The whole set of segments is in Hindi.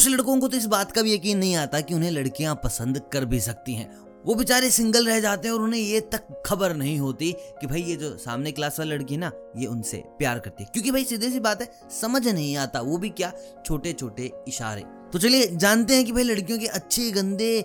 कुछ लड़कों को तो इस बात का भी यकीन नहीं आता कि उन्हें लड़कियाँ पसंद कर भी सकती हैं। वो बेचारे सिंगल रह जाते हैं और उन्हें ये तक खबर नहीं होती कि भाई ये जो सामने क्लास वाली लड़की ना, ये उनसे प्यार करती है। क्योंकि भाई सीधे सी बात है, समझ नहीं आता वो भी क्या छोटे छोटे इशारे। तो चलिए, जानते हैं कि भाई लड़कियों के अच्छे, गंदे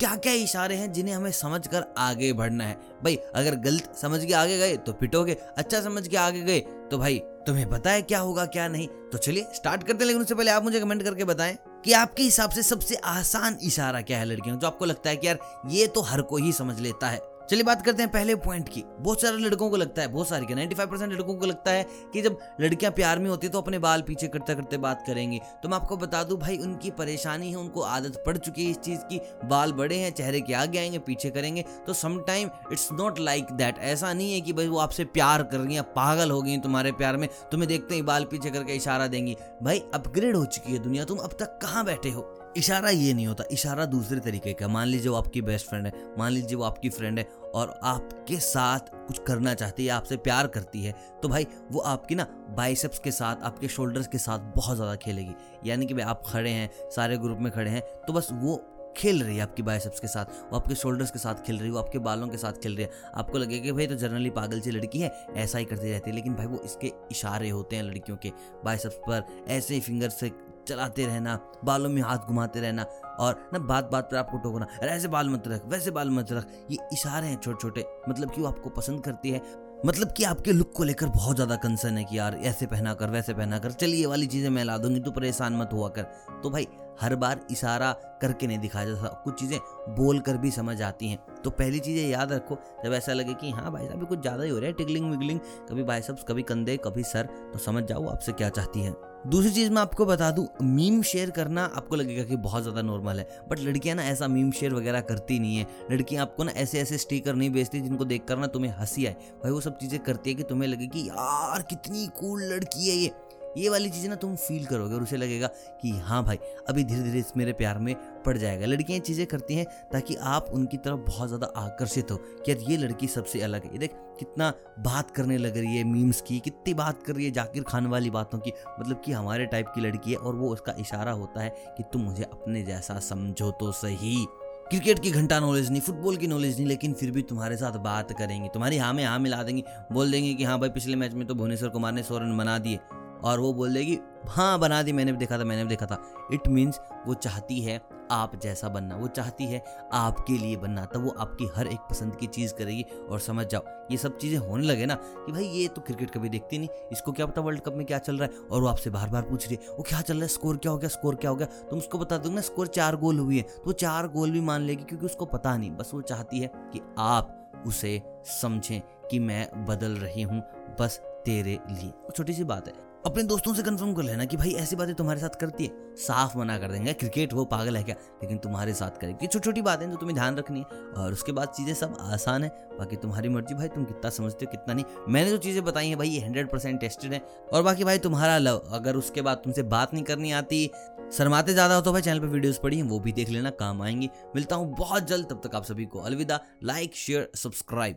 क्या क्या इशारे हैं जिन्हें हमें समझ कर आगे बढ़ना है। भाई, अगर गलत समझ के आगे गए तो पिटोगे अच्छा समझ के आगे गए तो भाई तुम्हें पता है क्या होगा, क्या नहीं। तो चलिए, स्टार्ट करते हैं लेकिन उससे पहले आप मुझे कमेंट करके बताएँ। कि आपके हिसाब से सबसे आसान इशारा क्या है लड़कियों? जो आपको लगता है कि यार, ये तो हर कोई ही समझ लेता है। चलिए बात करते हैं पहले पॉइंट की। बहुत सारे लड़कों को लगता है, बहुत सारे के। 95 परसेंट लड़कों को लगता है कि जब लड़कियाँ प्यार में होती है तो अपने बाल पीछे करते करते बात करेंगी। तो मैं आपको बता दूँ, भाई, उनकी परेशानी है, उनको आदत पड़ चुकी है इस चीज़ की। बाल बड़े हैं, चेहरे के आगे आएँगे, पीछे करेंगे। तो sometime it's not like that ऐसा नहीं है कि भाई वो आपसे प्यार कर रही हैं, पागल हो गई तुम्हारे प्यार में। तुम्हें देखते ही बाल पीछे करके इशारा देंगी। भाई अपग्रेड हो चुकी है दुनिया। तुम अब तक कहाँ बैठे हो? इशारा ये नहीं होता, इशारा दूसरे तरीके का मान लीजिए वो आपकी बेस्ट फ्रेंड है, मान लीजिए वो आपकी फ्रेंड है और आपके साथ कुछ करना चाहती है, आपसे प्यार करती है तो भाई वो आपकी ना बाइसेप्स के साथ, आपके शोल्डर्स के साथ बहुत ज़्यादा खेलेगी। यानी कि भाई आप खड़े हैं, सारे ग्रुप में खड़े हैं तो बस वो खेल रही है आपकी बाइसेप्स के साथ, वो आपके शोल्डर्स के साथ खेल रही है, वो आपके बालों के साथ खेल रही है। आपको लगेगा कि भाई तो जनरली पागल सी लड़की है, ऐसा ही करती रहती है, लेकिन भाई वो इसके इशारे होते हैं लड़कियों के बाइसेप्स पर, ऐसे ही फिंगर से चलाते रहना, बालों में हाथ घुमाते रहना और ना बात बात पर आपको टोकना, अरे ऐसे बाल मत रख, वैसे बाल मत रख। ये इशारे हैं छोटे छोटे मतलब कि वो आपको पसंद करती है। मतलब कि आपके लुक को लेकर बहुत ज़्यादा कंसर्न है कि यार, ऐसे पहना कर, वैसे पहना कर, चलिए ये वाली चीज़ें मैं ला दूँगी तो परेशान मत हुआ कर। तो भाई हर बार इशारा करके नहीं दिखाया जाता कुछ चीज़ें बोल कर भी समझ आती हैं। तो पहली चीज़ें याद रखो, जब ऐसा लगे कि हाँ भाई साहब कुछ ज़्यादा ही हो रहा है टिगलिंग विगलिंग, कभी बाइसेप्स कभी कंधे, कभी सर तो समझ जाओ आपसे क्या चाहती है। दूसरी चीज़ मैं आपको बता दूँ, मीम शेयर करना आपको लगेगा कि बहुत ज़्यादा नॉर्मल है, बट लड़कियाँ ना ऐसा मीम शेयर वगैरह करती नहीं है। लड़कियाँ आपको ना ऐसे ऐसे स्टिकर नहीं बेचती जिनको देख कर ना तुम्हें हँसी आए। भाई वो सब चीज़ें करती है कि तुम्हें लगे कि, यार, कितनी कूल लड़की है ये। ये वाली चीज़ें ना तुम फील करोगे और उसे लगेगा कि हाँ भाई, अभी धीरे धीरे इस मेरे प्यार में पड़ जाएगा। लड़कियाँ चीज़ें करती हैं ताकि आप उनकी तरफ़ बहुत ज़्यादा आकर्षित हो कि यार ये लड़की सबसे अलग है। ये देख, कितना बात करने लग रही है मीम्स की, कितनी बात कर रही है जाकिर खान वाली बातों की। मतलब कि हमारे टाइप की लड़की है और वो उसका इशारा होता है कि तुम मुझे अपने जैसा समझो तो सही। क्रिकेट की घंटा नॉलेज नहीं फुटबॉल की नॉलेज नहीं, लेकिन फिर भी तुम्हारे साथ बात करेंगे। तुम्हारी हाँ में हाँ मिला देंगे, बोल देंगे कि हाँ भाई पिछले मैच में तो भुवनेश्वर कुमार ने सौ रन बना दिए। और वो बोल देगी हाँ बना दी, मैंने भी देखा था, मैंने भी देखा था। इट मीन्स वो चाहती है आप जैसा बनना, वो चाहती है आपके लिए बनना, तब वो आपकी हर एक पसंद की चीज़ करेगी और समझ जाओ। ये सब चीज़ें होने लगे ना कि भाई ये तो क्रिकेट कभी देखती नहीं, इसको क्या पता वर्ल्ड कप में क्या चल रहा है? और वो आपसे बार बार पूछ रही है, वो क्या चल रहा है? स्कोर क्या हो गया? स्कोर क्या हो गया? तुम उसको बता दोगे ना स्कोर चार गोल हुई है। तो चार गोल भी मान लेगी क्योंकि उसको पता नहीं, बस वो चाहती है कि आप उसे समझें कि मैं बदल रही हूँ, बस तेरे लिए। छोटी सी बात है। अपने दोस्तों से कंफर्म कर लेना कि भाई, ऐसी बातें तुम्हारे साथ करती है। साफ़ मना कर देंगे क्रिकेट वो पागल है क्या? लेकिन तुम्हारे साथ करेगी। छोटी छोटी बातें जो तुम्हें ध्यान रखनी है, और उसके बाद चीज़ें सब आसान है। बाकी तुम्हारी मर्ज़ी भाई, तुम कितना समझते हो, कितना नहीं। मैंने जो चीज़ें बताई हैं भाई, ये हंड्रेड परसेंट टेस्टेड है। और बाकी भाई, तुम्हारा लव, अगर उसके बाद तुमसे बात नहीं करनी आती, शर्माते ज़्यादा हो तो भाई चैनल पर वीडियोस पड़ी हैं, वो भी देख लेना, काम आएँगी। मिलता हूँ बहुत जल्द, तब तक आप सभी को अलविदा। Like share subscribe